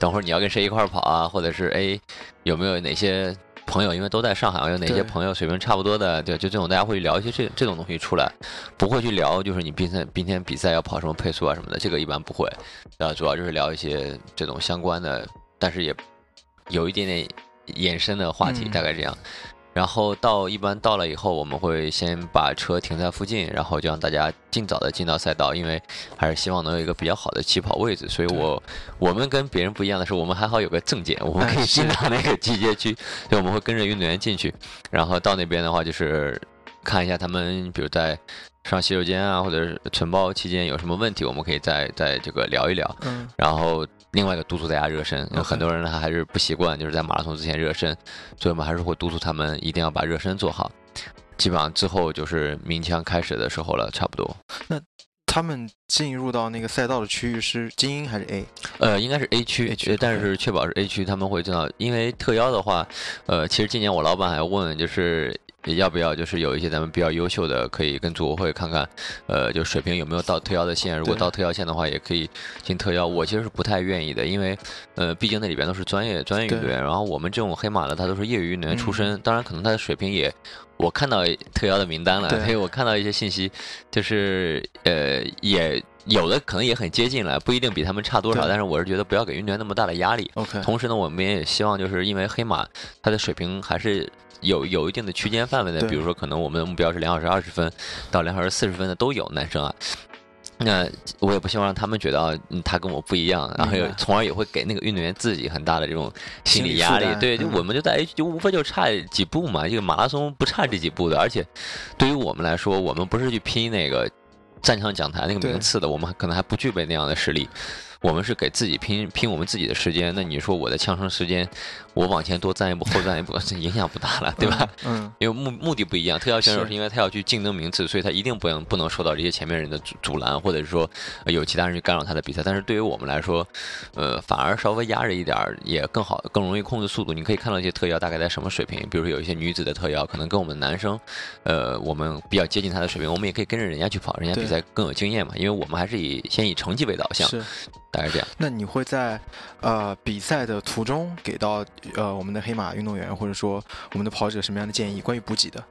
等会儿你要跟谁一块儿跑啊，或者是哎有没有哪些朋友，因为都在上海，有哪些朋友水平差不多的，对，就这种大家会聊一些这这种东西出来，不会去聊就是你明天明天比赛要跑什么配速啊什么的，这个一般不会，呃，主要就是聊一些这种相关的，但是也有一点点延伸的话题，嗯大概这样。然后到一般到了以后，我们会先把车停在附近，然后就让大家尽早的进到赛道，因为还是希望能有一个比较好的起跑位置。所以我我们跟别人不一样的是，我们还好有个证件，我们可以进到那个集结区，所以，我们会跟着运动员进去，然后到那边的话就是。看一下他们，比如在上洗手间啊，或者是存包期间有什么问题，我们可以再再这个聊一聊。嗯然后另外一个督促大家热身，有很多人呢还是不习惯，就是在马拉松之前热身，所以我们还是会督促他们一定要把热身做好。基本上之后就是鸣枪开始的时候了，差不多。那他们进入到那个赛道的区域是精英还是 A？呃，应该是 A 区 A 区呃但是确保是 A 区，他们会知道，因为特邀的话，呃，其实今年我老板还问，就是要不要就是有一些咱们比较优秀的，可以跟组委会看看，呃，就水平有没有到特邀的线，如果到特邀线的话，也可以进特邀。我其实是不太愿意的，因为呃，毕竟那里边都是专业专业运动员，然后我们这种黑马的他都是业余运动员出身，嗯当然可能他的水平也。我看到特邀的名单了，对所以我看到一些信息，就是呃，也有的可能也很接近了，不一定比他们差多少，但是我是觉得不要给运动员那么大的压力。OK，同时呢，我们也希望就是因为黑马他的水平还是有有一定的区间范围的，对比如说可能我们的目标是两小时二十分到两小时四十分的都有男生啊。那我也不希望让他们觉得啊，嗯他跟我不一样，然后也从而也会给那个运动员自己很大的这种心心理理压力。对，就嗯我们就在 H 就无非就差几步嘛，这个马拉松不差这几步的，而且对于我们来说，我们不是去拼那个站上讲台那个名次的，我们可能还不具备那样的实力。我们是给自己拼拼我们自己的时间，那你说我的枪声时间，我往前多站一步，后站一步，这影响不大了，对吧？嗯？因为目目的不一样，特邀选手是是因为他要去竞争名次，所以他一定不能不能受到这些前面人的阻阻拦，或者是说呃有其他人去干扰他的比赛。但是对于我们来说，呃，反而稍微压着一点儿也更好，更容易控制速度。你可以看到一些特邀大概在什么水平，比如说有一些女子的特邀，可能跟我们男生，呃，我们比较接近他的水平，我们也可以跟着人家去跑，人家比赛更有经验嘛。因为我们还是以先以成绩为导向，是。大概这样。那你会在呃比赛的途中给到呃我们的黑马运动员或者说我们的跑者什么样的建议？关于补给的？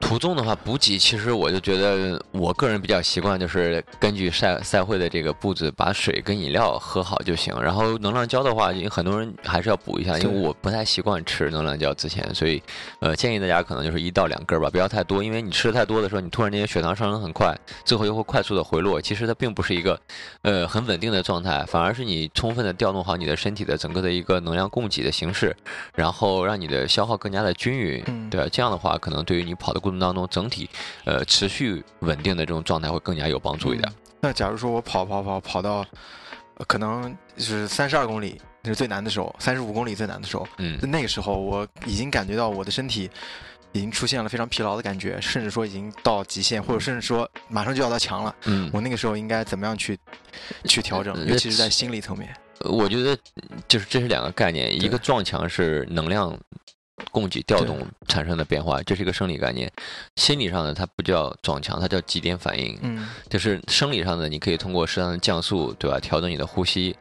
途中的话，补给其实我就觉得，我个人比较习惯，就是根据赛赛会的这个布置，把水跟饮料喝好就行。然后能量胶的话，因为很多人还是要补一下，因为我不太习惯吃能量胶之前，所以呃建议大家可能就是一到两根儿吧，不要太多，因为你吃的太多的时候，你突然间血糖上升很快，最后又会快速的回落，其实它并不是一个呃很稳定的状态，反而是你充分的调动好你的身体的整个的一个能量供给的形式，然后让你的消耗更加的均匀，嗯对吧？这样的话，可能对于你跑的过程当中整体呃持续稳定的这种状态会更加有帮助一点。嗯那假如说我跑跑跑跑到、呃可能是三十二公里，那是最难的时候；三十五公里最难的时候。嗯那个时候我已经感觉到我的身体已经出现了非常疲劳的感觉，甚至说已经到极限，或者甚至说马上就要到墙了。嗯，我那个时候应该怎么样去去调整，呃尤其是在心理层面。呃我觉得就是这是两个概念，一个撞墙是能量供给调动产生的变化，这是一个生理概念；心理上的它不叫撞墙，它叫极点反应。嗯，就是生理上的，你可以通过适当的降速，对吧？调整你的呼吸，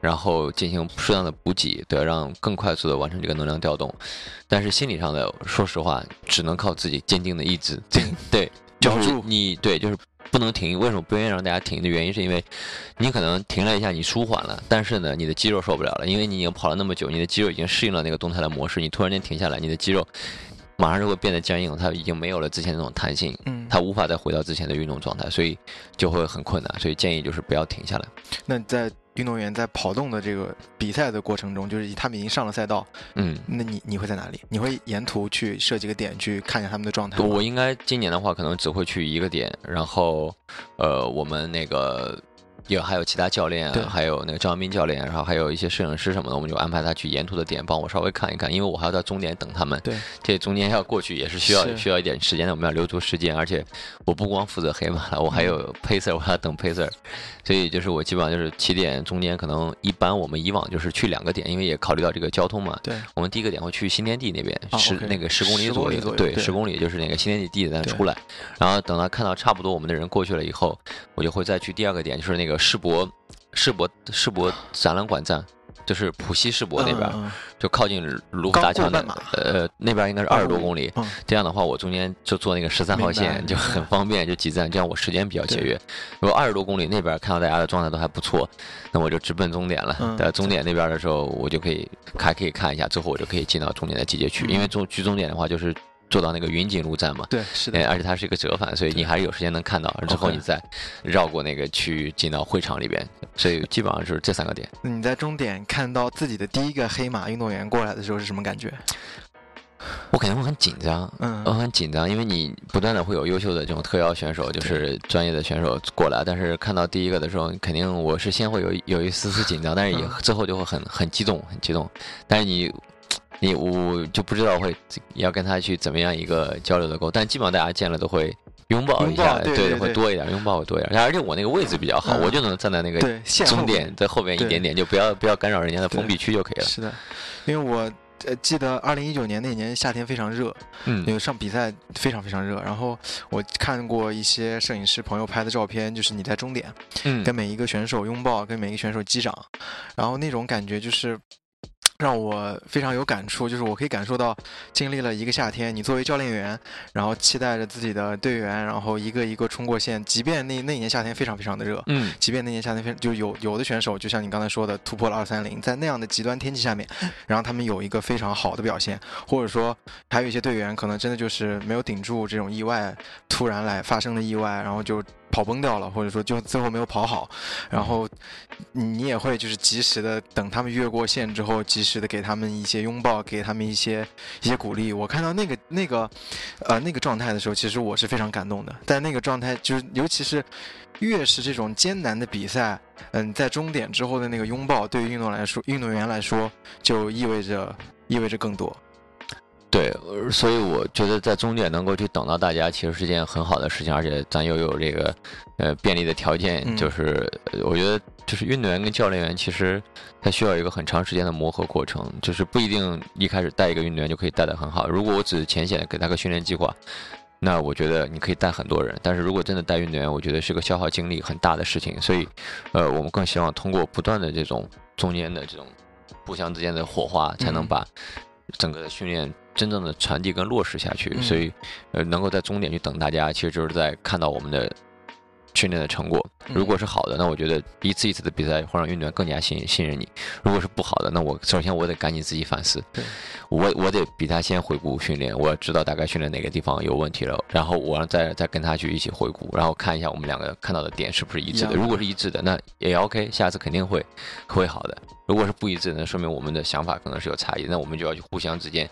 然后进行适当的补给，对吧，让更快速的完成这个能量调动。但是心理上的，说实话，只能靠自己坚定的意志。对，就是你对，就是不能停。为什么不愿意让大家停的原因，是因为你可能停了一下，你舒缓了，但是呢，你的肌肉受不了了，因为你已经跑了那么久，你的肌肉已经适应了那个动态的模式，你突然间停下来，你的肌肉马上就会变得僵硬，它已经没有了之前那种弹性。嗯，它无法再回到之前的运动状态，所以就会很困难。所以建议就是不要停下来。那在运动员在跑动的这个比赛的过程中，就是他们已经上了赛道，嗯，那你你会在哪里？你会沿途去设几个点去看一下他们的状态？我应该今年的话，可能只会去一个点，然后呃，我们那个。有还有其他教练对，还有那个张扬斌教练，然后还有一些摄影师什么的，我们就安排他去沿途的点帮我稍微看一看，因为我还要到终点等他们。对，这中间要过去也是需要是。需要一点时间的，我们要留足时间，而且我不光负责黑马了，我还有 pacer，我还要等 pacer，所以就是我基本上就是起点中间可能一般我们以往就是去两个点，因为也考虑到这个交通嘛。对，我们第一个点会去新天地那边，啊十那个十公里10公里左右，对，左右对十公里就是那个新天地地铁站出来，然后等到看到差不多我们的人过去了以后，我就会再去第二个点，就是那个世博世博世博展览馆站。就是浦西世博那边，就靠近卢浮大桥那呃那边应该是二十多公里，嗯这样的话，我中间就坐那个十三号线就很方便，就几站，这样我时间比较节约。如果二十多公里那边看到大家的状态都还不错，那我就直奔终点了。嗯在终点那边的时候，我就可以还可以看一下，之后我就可以进到终点的集结区，嗯因为终去终点的话就是坐到那个云锦路站嘛。对，是哎，的，而且它是一个折返，所以你还是有时间能看到。之后你再 绕过那个区域进到会场里边，所以基本上就是这三个点。你在终点看到自己的第一个黑马运动员过来的时候是什么感觉？我肯定会很紧张，嗯我很紧张，因为你不断的会有优秀的这种特邀选手，就是专业的选手过来，但是看到第一个的时候，肯定我是先会有有一丝丝紧张，但是也嗯之后就会很很激动，很激动，但是你。你我就不知道会要跟他去怎么样一个交流的沟，但基本上大家见了都会拥抱一下，对对对对会多一点，拥抱会多一点。而且我那个位置比较好，嗯我就能站在那个终点在后边一点点，就不要不要干扰人家的封闭区就可以了。是的，因为我呃记得二零一九年那年夏天非常热，嗯因为上比赛非常非常热。然后我看过一些摄影师朋友拍的照片，就是你在终点嗯跟每一个选手拥抱，跟每一个选手击掌，然后那种感觉就是。让我非常有感触，就是我可以感受到，经历了一个夏天，你作为教练员，然后期待着自己的队员，然后一个一个冲过线，即便那那一年夏天非常非常的热，嗯即便那年夏天非就有有的选手，就像你刚才说的，突破了二三零，在那样的极端天气下面，然后他们有一个非常好的表现，或者说还有一些队员可能真的就是没有顶住这种意外突然来发生的意外，然后就跑崩掉了，或者说就最后没有跑好，然后你也会就是及时的等他们越过线之后，及时的给他们一些拥抱，给他们一些一些鼓励。我看到那个那个呃那个状态的时候，其实我是非常感动的。但那个状态就是尤其是。越是这种艰难的比赛，嗯，在终点之后的那个拥抱，对于运动来说，运动员来说，就意味着意味着更多。对，呃所以我觉得在终点能够去等到大家，其实是件很好的事情，而且咱又有这个呃便利的条件，嗯。就是呃我觉得就是运动员跟教练员其实他需要一个很长时间的磨合过程，就是不一定一开始带一个运动员就可以带得很好。如果我只是浅显地给他个训练计划，那我觉得你可以带很多人，但是如果真的带运动员，我觉得是个消耗精力很大的事情，所以呃，我们更希望通过不断的这种中间的这种互相之间的火花，才能嗯。把整个的训练真正的传递跟落实下去。嗯所以呃，能够在终点去等大家，其实就是在看到我们的训练的成果。如果是好的，那我觉得一次一次的比赛会让运动员更加信信任你；如果是不好的，那我首先我得赶紧自己反思，我我得比他先回顾训练，我要知道大概训练哪个地方有问题了，然后我让再再跟他去一起回顾，然后看一下我们两个看到的点是不是一致的。如果是一致的，那也 OK，下次肯定会会好的。如果是不一致的，那说明我们的想法可能是有差异，那我们就要去互相之间。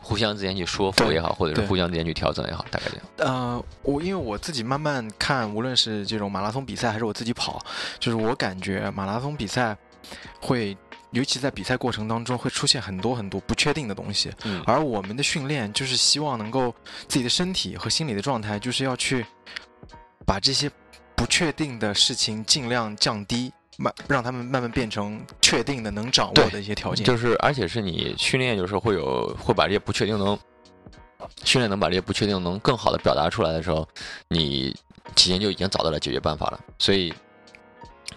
互相之间去说服也好，或者是互相之间去调整也好，大概这样。呃，我因为我自己慢慢看，无论是这种马拉松比赛还是我自己跑，就是我感觉马拉松比赛会，尤其在比赛过程当中会出现很多很多不确定的东西，嗯而我们的训练就是希望能够自己的身体和心理的状态，就是要去把这些不确定的事情尽量降低，慢让他们慢慢变成确定的能掌握的一些条件。就是而且是你训练有时候会有会把这些不确定能训练能把这些不确定能更好的表达出来的时候，你提前就已经找到了解决办法了。所以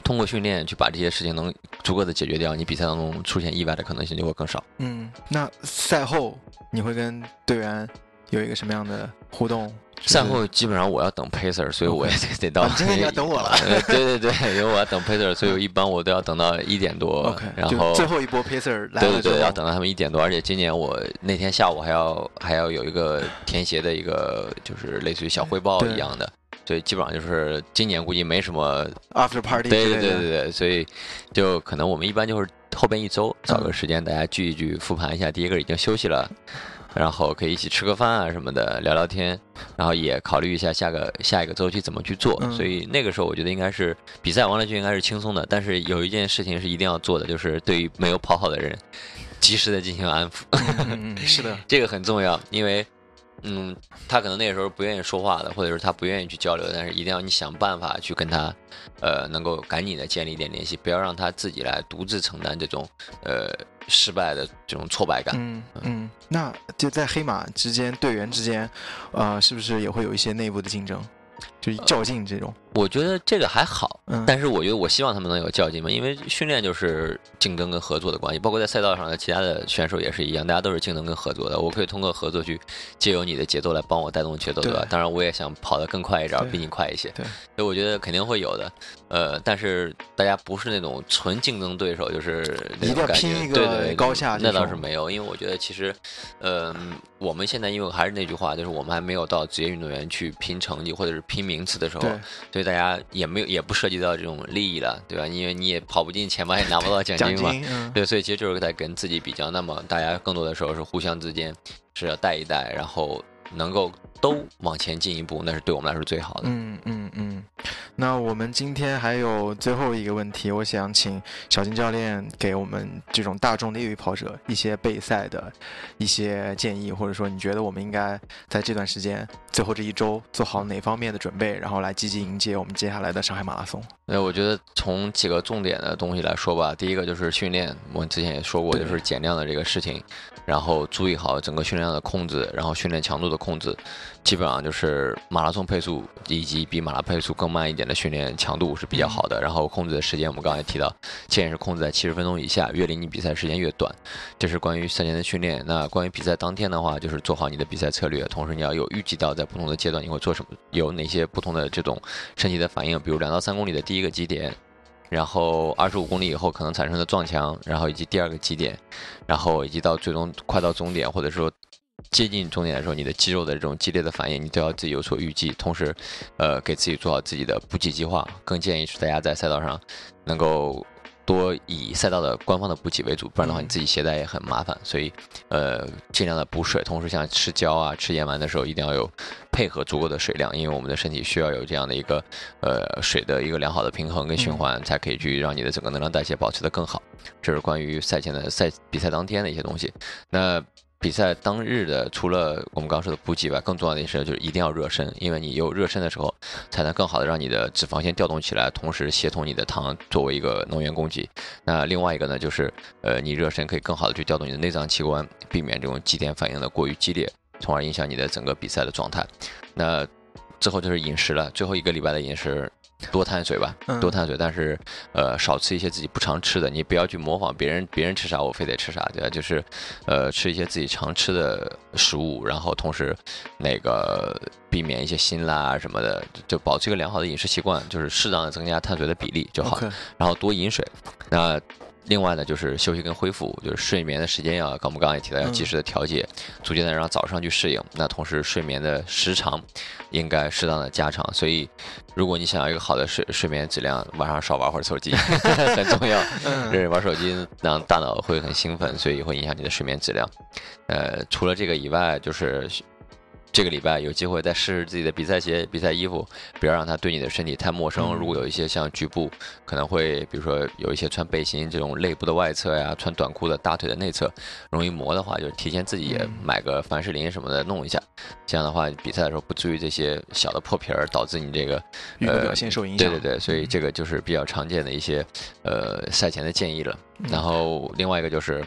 通过训练去把这些事情能足够的解决掉，你比赛当中出现意外的可能性就会更少。嗯，那赛后你会跟队员有一个什么样的互动？就是赛后基本上我要等 pacer，所以我也得得到。啊今天你要等我了呃对对对，因为我要等 pacer，所以我一般我都要等到一点多 OK，然后最后一波 pacer 来了，对对对，要等到他们一点多，而且今年我那天下午还要还要有一个填写的一个，就是类似于小汇报一样的，所以基本上就是今年估计没什么，after party 对对对对对，所以就可能我们一般就是后边一周找个嗯时间大家聚一聚，复盘一下，第一个已经休息了。然后可以一起吃个饭啊什么的，聊聊天，然后也考虑一下下个下一个周期怎么去做。嗯所以那个时候我觉得应该是比赛完了就应该是轻松的，但是有一件事情是一定要做的，就是对于没有跑好的人，及时的进行安抚。是的，这个很重要，因为，嗯，他可能那个时候不愿意说话的，或者是他不愿意去交流，但是一定要你想办法去跟他，呃，能够赶紧的建立一点联系，不要让他自己来独自承担这种，呃，失败的这种挫败感。嗯。嗯，那就在黑马之间，队员之间，呃，是不是也会有一些内部的竞争，就是较劲这种？我觉得这个还好，嗯，但是我觉得我希望他们能有较劲嘛，因为训练就是竞争跟合作的关系，包括在赛道上的其他的选手也是一样，大家都是竞争跟合作的。我可以通过合作去借由你的节奏来帮我带动节奏，对吧？当然，我也想跑得更快一点，对比你快一些。对所以我觉得肯定会有的。呃，但是大家不是那种纯竞争对手，就是那一定要拼一个对对对高下那倒是没有，因为我觉得其实，呃，我们现在因为还是那句话，就是我们还没有到职业运动员去拼成绩或者是拼名次的时候，对，所以大家也没有也不涉及到这种利益了，对吧？因为你也跑不进前八，也拿不到 奖奖金嘛。金，嗯，对，所以其实就是在跟自己比较。那么大家更多的时候是互相之间是要带一带，然后能够都往前进一步，那是对我们来说最好的。嗯嗯嗯，那我们今天还有最后一个问题，我想请小金教练给我们这种大众的业余跑者一些备赛的一些建议，或者说你觉得我们应该在这段时间最后这一周做好哪方面的准备，然后来积极迎接我们接下来的上海马拉松。那我觉得从几个重点的东西来说吧，第一个就是训练，我之前也说过，就是减量的这个事情，然后注意好整个训练量的控制，然后训练强度的控制，基本上就是马拉松配速以及比马拉配速更慢一点的训练强度是比较好的，然后控制的时间我们刚才提到，建议是控制在七十分钟以下，越离你比赛时间越短，这是关于赛前的训练。那关于比赛当天的话，就是做好你的比赛策略，同时你要有预计到在不同的阶段你会做什么，有哪些不同的这种身体的反应，比如两到三公里的第一个基点。然后二十五公里以后可能产生的撞墙，然后以及第二个极点，然后以及到最终快到终点或者说接近终点的时候，你的肌肉的这种激烈的反应，你都要自己有所预计，同时，呃，给自己做好自己的补给计划。更建议是大家在赛道上能够多以赛道的官方的补给为主，不然的话你自己携带也很麻烦。所以，呃，尽量的补水，同时像吃胶啊、吃盐丸的时候，一定要有配合足够的水量，因为我们的身体需要有这样的一个呃水的一个良好的平衡跟循环，才可以去让你的整个能量代谢保持的更好。这是关于赛前的赛比赛当天的一些东西。那比赛当日的，除了我们刚刚说的补给外，更重要的一事就是一定要热身，因为你有热身的时候，才能更好的让你的脂肪先调动起来，同时协同你的糖作为一个能源供给。那另外一个呢，就是呃，你热身可以更好的去调动你的内脏器官，避免这种肌电反应的过于激烈，从而影响你的整个比赛的状态。那之后就是饮食了，最后一个礼拜的饮食。多碳水吧，嗯多碳水，但是呃少吃一些自己不常吃的，你不要去模仿别人，别人吃啥我非得吃啥，对吧？就是呃吃一些自己常吃的食物，然后同时那个避免一些辛辣啊什么的，就保持一个良好的饮食习惯，就是适当的增加碳水的比例就好。然后多饮水。那另外呢，就是休息跟恢复，就是睡眠的时间要，我们刚刚也提到要及时的调节，逐渐的让早上去适应。那同时睡眠的时长应该适当的加长。所以，如果你想要一个好的睡睡眠质量，晚上少玩会儿手机 很重要。嗯就是玩手机让大脑会很兴奋，所以会影响你的睡眠质量。呃，除了这个以外，就是这个礼拜有机会再试试自己的比赛鞋、比赛衣服，不要让它对你的身体太陌生。嗯如果有一些像局部，可能会比如说有一些穿背心这种肋部的外侧呀，穿短裤的大腿的内侧容易磨的话，就是提前自己也嗯买个凡士林什么的弄一下，这样的话比赛的时候不至于这些小的破皮儿导致你这个运动表现受影响。对对对，所以这个就是比较常见的一些呃赛前的建议了。然后另外一个就是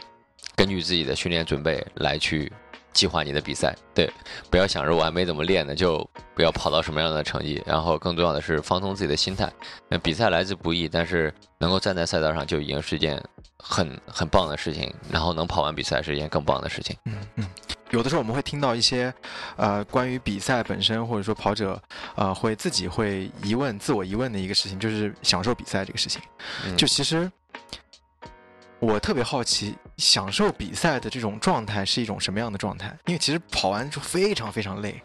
根据自己的训练准备来去计划你的比赛。对，不要想着我还没怎么练呢，就不要跑到什么样的成绩。然后更重要的是放松自己的心态。那比赛来之不易，但是能够站在赛道上就已经是一件很很棒的事情。然后能跑完比赛是一件更棒的事情。嗯嗯，有的时候我们会听到一些，呃，关于比赛本身，或者说跑者，呃，会自己会疑问、自我疑问的一个事情，就是享受比赛这个事情。嗯就其实，我特别好奇，享受比赛的这种状态是一种什么样的状态？因为其实跑完就非常非常累，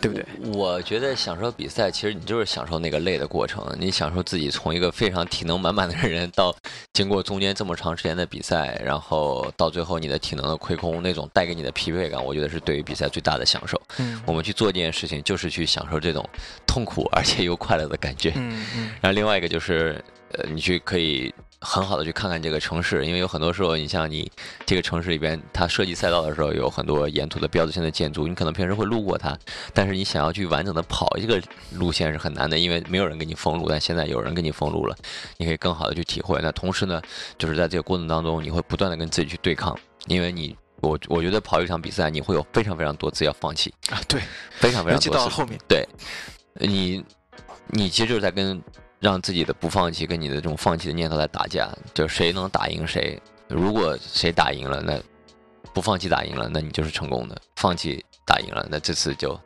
对不对？我觉得享受比赛，其实你就是享受那个累的过程。你享受自己从一个非常体能满满的人，到经过中间这么长时间的比赛，然后到最后你的体能的亏空，那种带给你的疲惫感，我觉得是对于比赛最大的享受。嗯我们去做这件事情，就是去享受这种痛苦而且又快乐的感觉。嗯嗯然后另外一个就是，呃，你去可以很好的去看看这个城市，因为有很多时候，你像你这个城市里边，它设计赛道的时候有很多沿途的标志性的建筑，你可能平时会路过它，但是你想要去完整的跑一个路线是很难的，因为没有人给你封路，但现在有人给你封路了，你可以更好的去体会。那同时呢，就是在这个过程当中，你会不断的跟自己去对抗，因为你。我我觉得跑一场比赛，你会有非常非常多次要放弃，啊，对，非常非常多到了后面，对，你你其实就是在跟让自己的不放弃跟你的这种放弃的念头在打架，就谁能打赢谁。如果谁打赢了，那不放弃打赢了，那你就是成功的；放弃打赢了，那这次就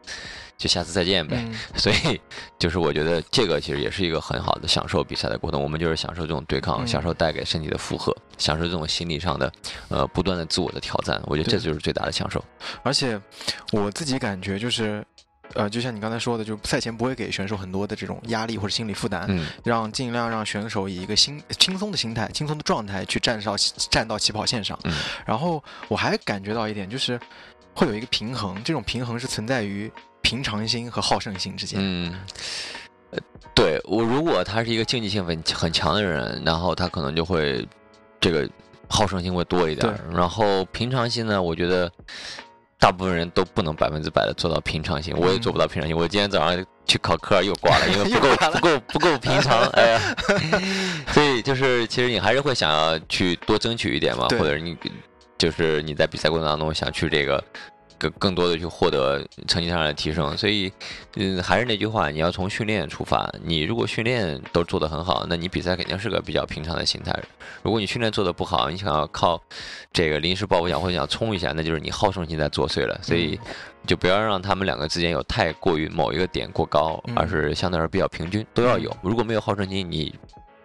就下次再见呗。嗯 所以，就是我觉得这个其实也是一个很好的享受比赛的过程。我们就是享受这种对抗，嗯享受带给身体的负荷，享受这种心理上的呃不断的自我的挑战。我觉得这就是最大的享受。而且我自己感觉就是，呃，就像你刚才说的，就赛前不会给选手很多的这种压力或者心理负担，嗯，让尽量让选手以一个心轻松的心态、轻松的状态去站上站到起跑线上。嗯然后我还感觉到一点，就是会有一个平衡，这种平衡是存在于平常心和好胜心之间。嗯，呃，对我如果他是一个竞技性很很强的人，然后他可能就会这个好胜心会多一点儿。然后平常心呢，我觉得大部分人都不能百分之百的做到平常心，我也做不到平常心。我今天早上去考科又挂了，因为不够不够不够平常，哎呀，所以就是其实你还是会想要去多争取一点嘛，或者你就是你在比赛过程当中想去这个。更更多的去获得成绩上的提升，所以，嗯，还是那句话，你要从训练出发。你如果训练都做得很好，那你比赛肯定是个比较平常的心态。如果你训练做得不好，你想要靠这个临时抱佛脚或者想冲一下，那就是你好胜心在作祟了。所以，就不要让他们两个之间有太过于某一个点过高，嗯而是相对而言比较平均，都要有。如果没有好胜心，你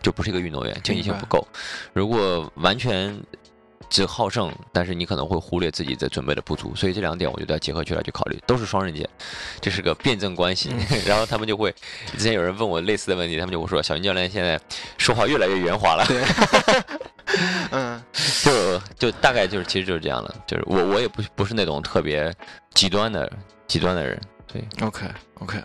就不是一个运动员，竞技性不够。如果完全只好胜，但是你可能会忽略自己的准备的不足，所以这两点我觉得要结合起来去考虑，都是双刃剑，这是个辩证关系。然后他们就会，之前有人问我类似的问题，他们就会说，小云教练现在说话越来越圆滑了。对，嗯，就就大概就是其实就是这样的，就是我我也不不是那种特别极端的极端的人，对，OK OK。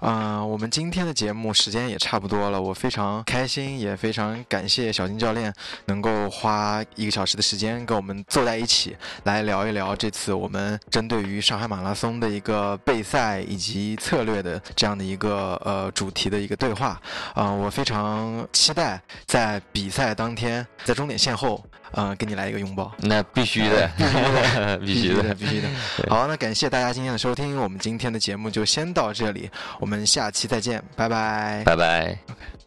嗯、我们今天的节目时间也差不多了，我非常开心，也非常感谢小金教练能够花一个小时的时间跟我们坐在一起，来聊一聊这次我们针对于上海马拉松的一个备赛以及策略的这样的一个呃主题的一个对话。啊、我非常期待在比赛当天，在终点线后，嗯、给你来一个拥抱。那必须的，必须的，必须的。好，那感谢大家今天的收听，我们今天的节目就先到这里，我们下期再见，拜拜。拜拜。